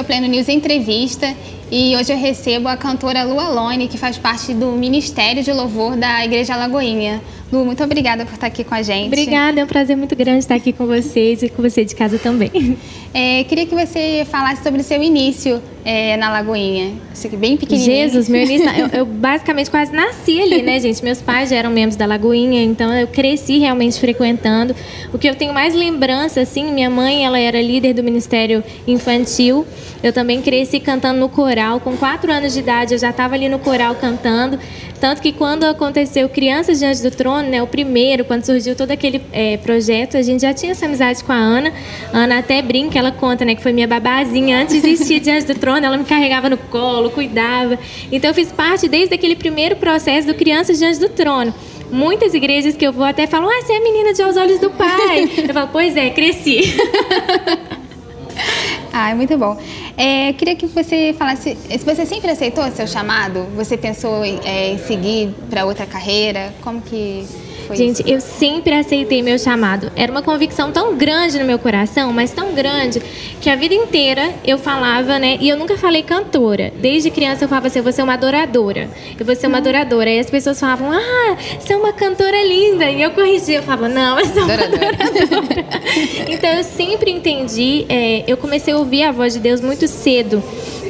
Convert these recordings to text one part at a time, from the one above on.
o Pleno News Entrevista e hoje eu recebo a cantora Lu Alone, que faz parte do Ministério de Louvor da Igreja Lagoinha. Lu, muito obrigada por estar aqui com a gente. Obrigada, é um prazer muito grande estar aqui com vocês e com você de casa também. É, queria que você falasse sobre o seu início é, na Lagoinha. Isso aqui bem pequenininho. Jesus, meu início, eu, eu, basicamente quase nasci ali, né, gente? Meus pais já eram membros da Lagoinha, então eu cresci realmente frequentando. O que eu tenho mais lembrança, assim, minha mãe, ela era líder do Ministério Infantil. Eu também cresci cantando no coral. Com quatro anos de idade, eu já estava ali no coral cantando. Tanto que quando aconteceu Crianças Diante do Trono, né, o primeiro, quando surgiu todo aquele é, projeto, a gente já tinha essa amizade com a Ana. A Ana até brinca, ela conta, né, que foi minha babazinha antes de existir Diante do Trono, ela me carregava no colo, cuidava. Então eu fiz parte desde aquele primeiro processo do Crianças Diante do Trono muitas igrejas que eu vou até falam, ah, você é a menina de aos olhos do pai. eu falo, pois é, cresci. ah, é muito bom. É, queria que você falasse, você sempre aceitou seu chamado? Você pensou é, em seguir para outra carreira? Como que foi Gente, isso? eu sempre aceitei meu chamado. Era uma convicção tão grande no meu coração, mas tão grande, que a vida inteira eu falava, né? E eu nunca falei cantora. Desde criança eu falava assim: eu vou ser uma adoradora. Eu vou ser uma adoradora. E as pessoas falavam: ah, você é uma cantora linda. E eu corrigia, eu falava: não, eu sou uma adoradora. então eu sempre entendi. É, eu comecei a ouvir a voz de Deus muito cedo.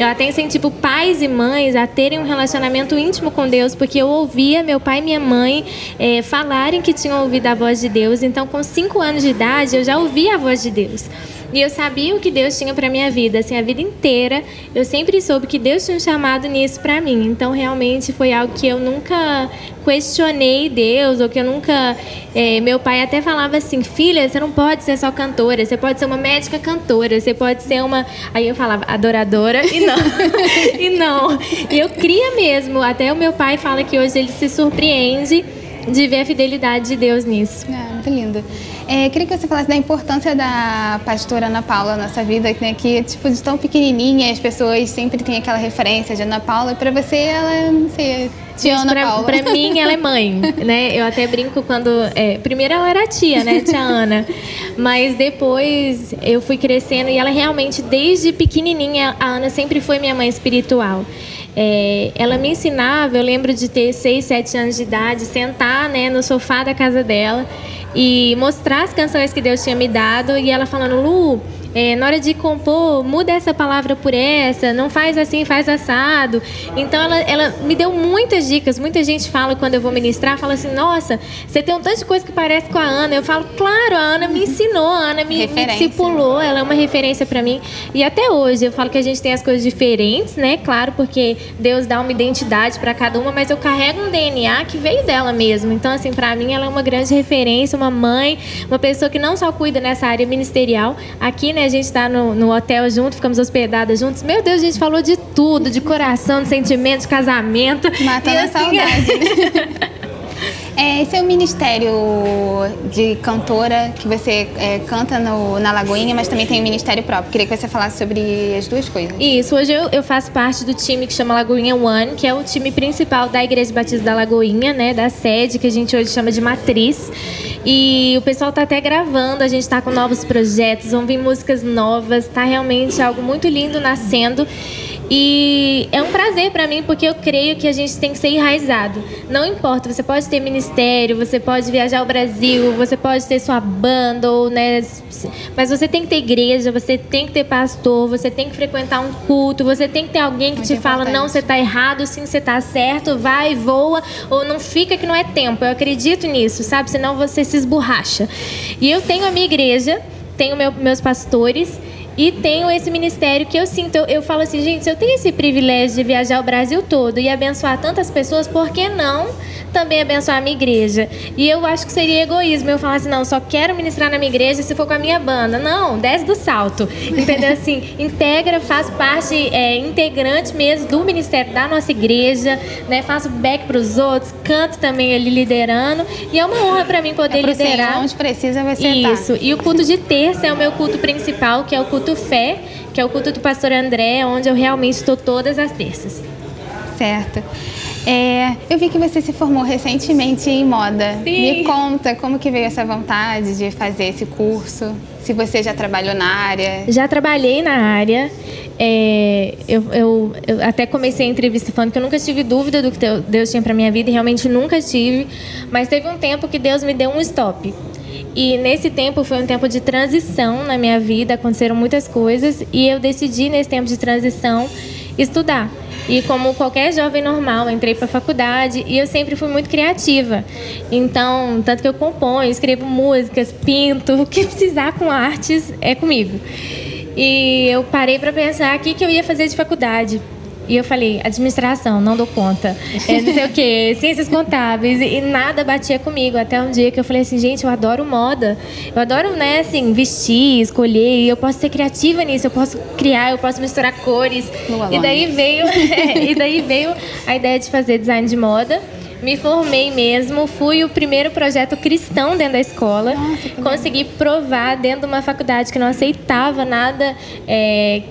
Eu até incentivo pais e mães a terem um relacionamento íntimo com Deus, porque eu ouvia meu pai e minha mãe é, falarem que tinham ouvido a voz de Deus. Então, com cinco anos de idade, eu já ouvia a voz de Deus. E eu sabia o que Deus tinha para minha vida, assim, a vida inteira. Eu sempre soube que Deus tinha um chamado nisso para mim. Então, realmente foi algo que eu nunca questionei Deus, ou que eu nunca. É, meu pai até falava assim: filha, você não pode ser só cantora, você pode ser uma médica cantora, você pode ser uma. Aí eu falava adoradora, e não. e não. E eu cria mesmo. Até o meu pai fala que hoje ele se surpreende de ver a fidelidade de Deus nisso. É, muito lindo. É, queria que você falasse da importância da pastora Ana Paula na nossa vida, né, que tipo de tão pequenininha, as pessoas sempre têm aquela referência de Ana Paula, e para você ela, não sei, tia Ana pra, Paula. Para mim ela é mãe, né? Eu até brinco quando, é, primeiro ela era tia, né, tia Ana, mas depois eu fui crescendo e ela realmente desde pequenininha a Ana sempre foi minha mãe espiritual. É, ela me ensinava, eu lembro de ter 6, 7 anos de idade, sentar né, no sofá da casa dela e mostrar as canções que Deus tinha me dado e ela falando, Lu, é, na hora de compor, muda essa palavra por essa, não faz assim, faz assado. Então ela, ela me deu muitas dicas. Muita gente fala quando eu vou ministrar, fala assim, nossa, você tem um tanto de coisa que parece com a Ana. Eu falo, claro, a Ana me ensinou, a Ana me, me discipulou, ela é uma referência para mim. E até hoje eu falo que a gente tem as coisas diferentes, né? Claro, porque Deus dá uma identidade para cada uma, mas eu carrego um DNA que veio dela mesmo. Então, assim, para mim ela é uma grande referência, uma mãe, uma pessoa que não só cuida nessa área ministerial, aqui, né? Né? A gente está no, no hotel junto, ficamos hospedadas juntos. Meu Deus, a gente falou de tudo, de coração, de sentimento, de casamento. Matando a assim, saudade. Né? É, esse é o ministério de cantora que você é, canta no, na Lagoinha, mas também tem o ministério próprio. Queria que você falasse sobre as duas coisas. Isso, hoje eu, eu faço parte do time que chama Lagoinha One, que é o time principal da Igreja Batista da Lagoinha, né? Da sede, que a gente hoje chama de Matriz. E o pessoal está até gravando, a gente está com novos projetos, vão vir músicas novas, está realmente algo muito lindo nascendo. E é um prazer para mim porque eu creio que a gente tem que ser enraizado. Não importa, você pode ter ministério, você pode viajar ao Brasil, você pode ter sua banda, ou, né, mas você tem que ter igreja, você tem que ter pastor, você tem que frequentar um culto, você tem que ter alguém que Muito te importante. fala: não, você está errado, sim, você está certo, vai, voa, ou não fica que não é tempo. Eu acredito nisso, sabe? Senão você se esborracha. E eu tenho a minha igreja, tenho meu, meus pastores. E tenho esse ministério que eu sinto, eu, eu, falo assim, gente, se eu tenho esse privilégio de viajar o Brasil todo e abençoar tantas pessoas, por que não também abençoar a minha igreja. E eu acho que seria egoísmo eu falar assim, não, só quero ministrar na minha igreja se for com a minha banda. Não, desce do salto. Entendeu? Assim, integra, faz parte, é, integrante mesmo do ministério da nossa igreja, né? Faço back para os outros, canto também ali liderando. E é uma honra para mim poder é liderar. onde precisa vai sentar. Isso. E o culto de terça é o meu culto principal, que é o culto fé, que é o culto do pastor André, onde eu realmente estou todas as terças. Certo. É, eu vi que você se formou recentemente em moda. Sim. Me conta como que veio essa vontade de fazer esse curso. Se você já trabalhou na área. Já trabalhei na área. É, eu, eu, eu, até comecei a entrevista falando que eu nunca tive dúvida do que Deus tinha para minha vida e realmente nunca tive. Mas teve um tempo que Deus me deu um stop. E nesse tempo foi um tempo de transição na minha vida, aconteceram muitas coisas e eu decidi nesse tempo de transição estudar. E como qualquer jovem normal, entrei para a faculdade e eu sempre fui muito criativa. Então, tanto que eu componho, escrevo músicas, pinto, o que precisar com artes é comigo. E eu parei para pensar o que, que eu ia fazer de faculdade. E eu falei, administração, não dou conta. É, não sei o quê, ciências contábeis. E, nada batia comigo. Até um dia que eu falei assim, gente, eu adoro moda. Eu adoro, né, assim, vestir, escolher. E eu posso ser criativa nisso. Eu posso criar, eu posso misturar cores. e daí veio, e daí veio a ideia de fazer design de moda. Me formei mesmo, fui o primeiro projeto cristão dentro da escola. Nossa, Consegui provar dentro de uma faculdade que não aceitava nada. É,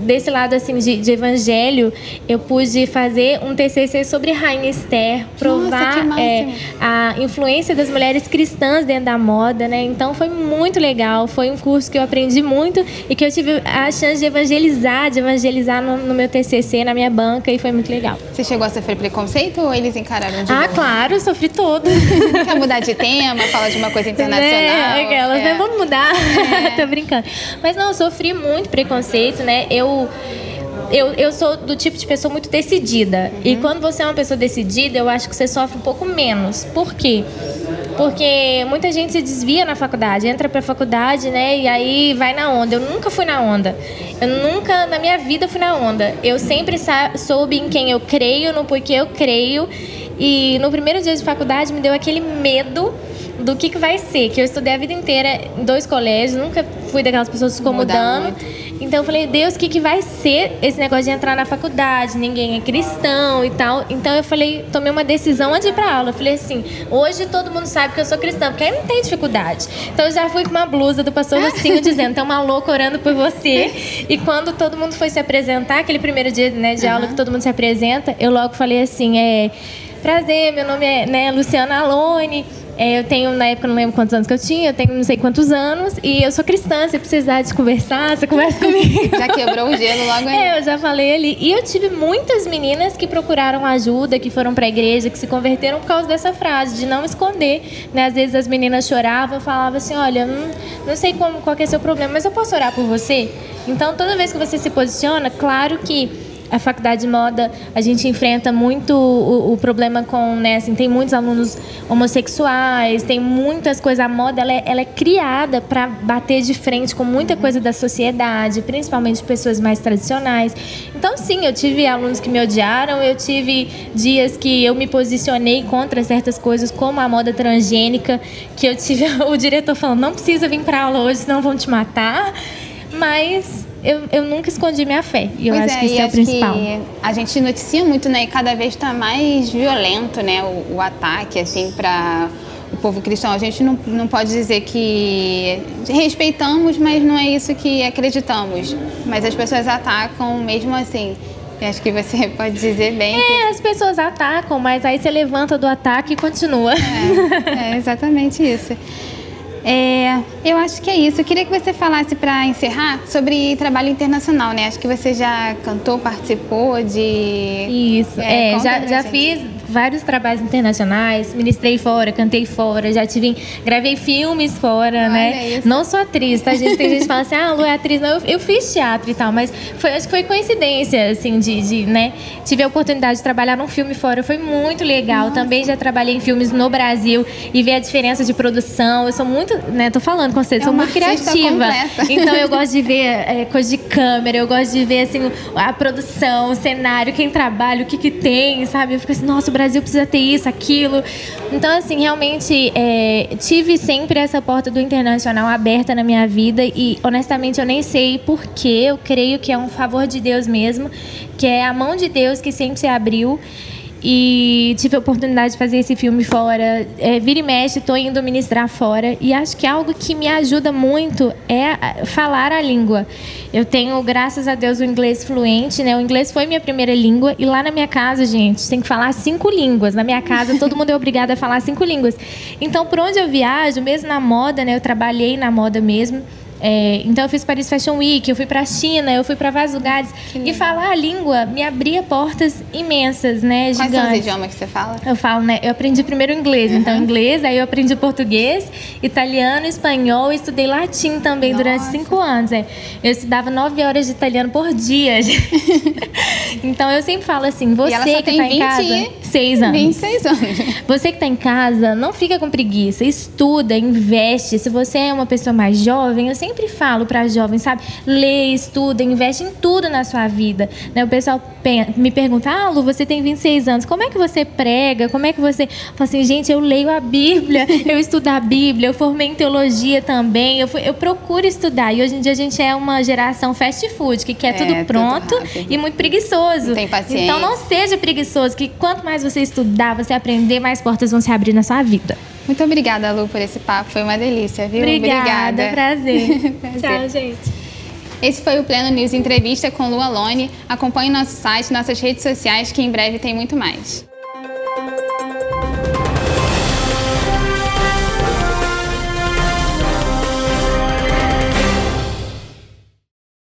desse lado assim de, de, evangelho, eu pude fazer um TCC sobre Rainha Esther, provar Nossa, é, a influência das mulheres cristãs dentro da moda, né? Então foi muito legal, foi um curso que eu aprendi muito e que eu tive a chance de evangelizar, de evangelizar no, no meu TCC, na minha banca e foi muito legal. Você chegou a sofrer preconceito ou eles encararam de Ah, novo? claro, sofri todo. Quer mudar de tema, falar de uma coisa internacional? É, aquelas, né? é. né? Vamos mudar. É. Tô brincando. Mas não, eu sofri muito preconceito, né? Eu eu, eu sou do tipo de pessoa muito decidida. Uhum. E quando você é uma pessoa decidida, eu acho que você sofre um pouco menos. Por quê? Porque muita gente se desvia na faculdade, entra pra faculdade, né? E aí vai na onda. Eu nunca fui na onda. Eu nunca na minha vida fui na onda. Eu sempre soube em quem eu creio, no porquê eu creio. E no primeiro dia de faculdade me deu aquele medo do que, que vai ser. Que eu estudei a vida inteira em dois colégios, nunca fui daquelas pessoas se incomodando. Então eu falei, Deus, o que, que vai ser esse negócio de entrar na faculdade? Ninguém é cristão e tal. Então eu falei, tomei uma decisão antes de ir pra aula. Eu falei assim, hoje todo mundo sabe que eu sou cristã, porque aí não tem dificuldade. Então eu já fui com uma blusa do pastor Lucinho dizendo, tem uma louca orando por você. E quando todo mundo foi se apresentar, aquele primeiro dia né, de aula uhum. que todo mundo se apresenta, eu logo falei assim, é. Prazer, meu nome é né, Luciana Alone. É, eu tenho, na época, não lembro quantos anos que eu tinha, eu tenho não sei quantos anos, e eu sou cristã, se precisar de conversar, você conversa comigo. Já quebrou o gelo logo aí. É, eu já falei ali. E eu tive muitas meninas que procuraram ajuda, que foram para a igreja, que se converteram por causa dessa frase, de não esconder. Né? Às vezes as meninas choravam, eu falava assim, olha, não, hum, não sei como, qual é o seu problema, mas eu posso orar por você? Então, toda vez que você se posiciona, claro que a faculdade de moda, a gente enfrenta muito o, o, problema com, né, assim, tem muitos alunos homossexuais, tem muitas coisas. A moda, ela é, ela é criada para bater de frente com muita coisa da sociedade, principalmente pessoas mais tradicionais. Então, sim, eu tive alunos que me odiaram, eu tive dias que eu me posicionei contra certas coisas, como a moda transgênica, que eu tive o diretor falando, não precisa vir para aula hoje, senão vão te matar. Mas eu, eu nunca escondi minha fé. E eu pois acho é, que isso é o principal. a gente noticia muito, né? E cada vez está mais violento, né? O, o ataque, assim, para o povo cristão. A gente não, não pode dizer que respeitamos, mas não é isso que acreditamos. Mas as pessoas atacam mesmo assim. E acho que você pode dizer bem. É, que... as pessoas atacam, mas aí você levanta do ataque e continua. É, é exatamente isso. É, eu acho que é isso. Eu queria que você falasse para encerrar sobre trabalho internacional, né? Acho que você já cantou, participou de. Isso, é, é já, já fiz vários trabalhos internacionais, ministrei fora, cantei fora, já tive, gravei filmes fora, né? Não sou atriz, tá? Gente, tem gente que fala assim, ah, Lu é atriz. Não, eu, eu, fiz teatro e tal, mas foi, acho que foi coincidência, assim, de, de, né? Tive a oportunidade de trabalhar num filme fora, foi muito legal. Nossa. Também já trabalhei em filmes no Brasil e ver a diferença de produção. Eu sou muito, né? Tô falando com você, é sou muito criativa. Completa. Então eu gosto de ver é, coisa de câmera, eu gosto de ver, assim, a produção, o cenário, quem trabalha, o que que tem, sabe? Eu fico assim, nossa, o Brasil precisa ter isso, aquilo. Então, assim, realmente é, tive sempre essa porta do internacional aberta na minha vida e, honestamente, eu nem sei porquê. Eu creio que é um favor de Deus mesmo, que é a mão de Deus que sempre se abriu. E tive a oportunidade de fazer esse filme fora. É, vira e mexe, estou indo ministrar fora e acho que algo que me ajuda muito é falar a língua. Eu tenho, graças a Deus, o inglês fluente, né? O inglês foi minha primeira língua e lá na minha casa, gente, tem que falar cinco línguas. Na minha casa, todo mundo é obrigado a falar cinco línguas. Então, por onde eu viajo, mesmo na moda, né? Eu trabalhei na moda mesmo. É, então eu fiz Paris Fashion Week, eu fui para a China, eu fui para vários lugares e falar a língua me abria portas imensas, né, gigantes. Quais são os idiomas que você fala? Eu falo, né? Eu aprendi primeiro inglês, então, uhum. então inglês, aí eu aprendi português, italiano, espanhol, e estudei latim também Nossa. durante cinco anos. É. Eu estudava nove horas de italiano por dia. então eu sempre falo assim, você que está em casa, seis anos, 26 anos. Você que está em casa, não fica com preguiça, estuda, investe. Se você é uma pessoa mais jovem, eu sempre sempre falo para jovens, sabe? Lê, estuda, investe em tudo na sua vida. Né? O pessoal me pergunta, ah, Lu, você tem 26 anos, como é que você prega? Como é que você. Eu falo assim, gente, eu leio a Bíblia, eu estudo a Bíblia, eu formei em teologia também, eu, fui, eu procuro estudar. E hoje em dia a gente é uma geração fast food, que quer é, tudo pronto tudo e muito preguiçoso. Não tem paciência. Então não seja preguiçoso, que quanto mais você estudar, você aprender, mais portas vão se abrir na sua vida. Muito obrigada, Lu, por esse papo. Foi uma delícia, viu? Obrigada. obrigada. Prazer. prazer. Tchau, gente. Esse foi o Pleno News Entrevista com Lu Alone. Acompanhe nosso site, nossas redes sociais, que em breve tem muito mais.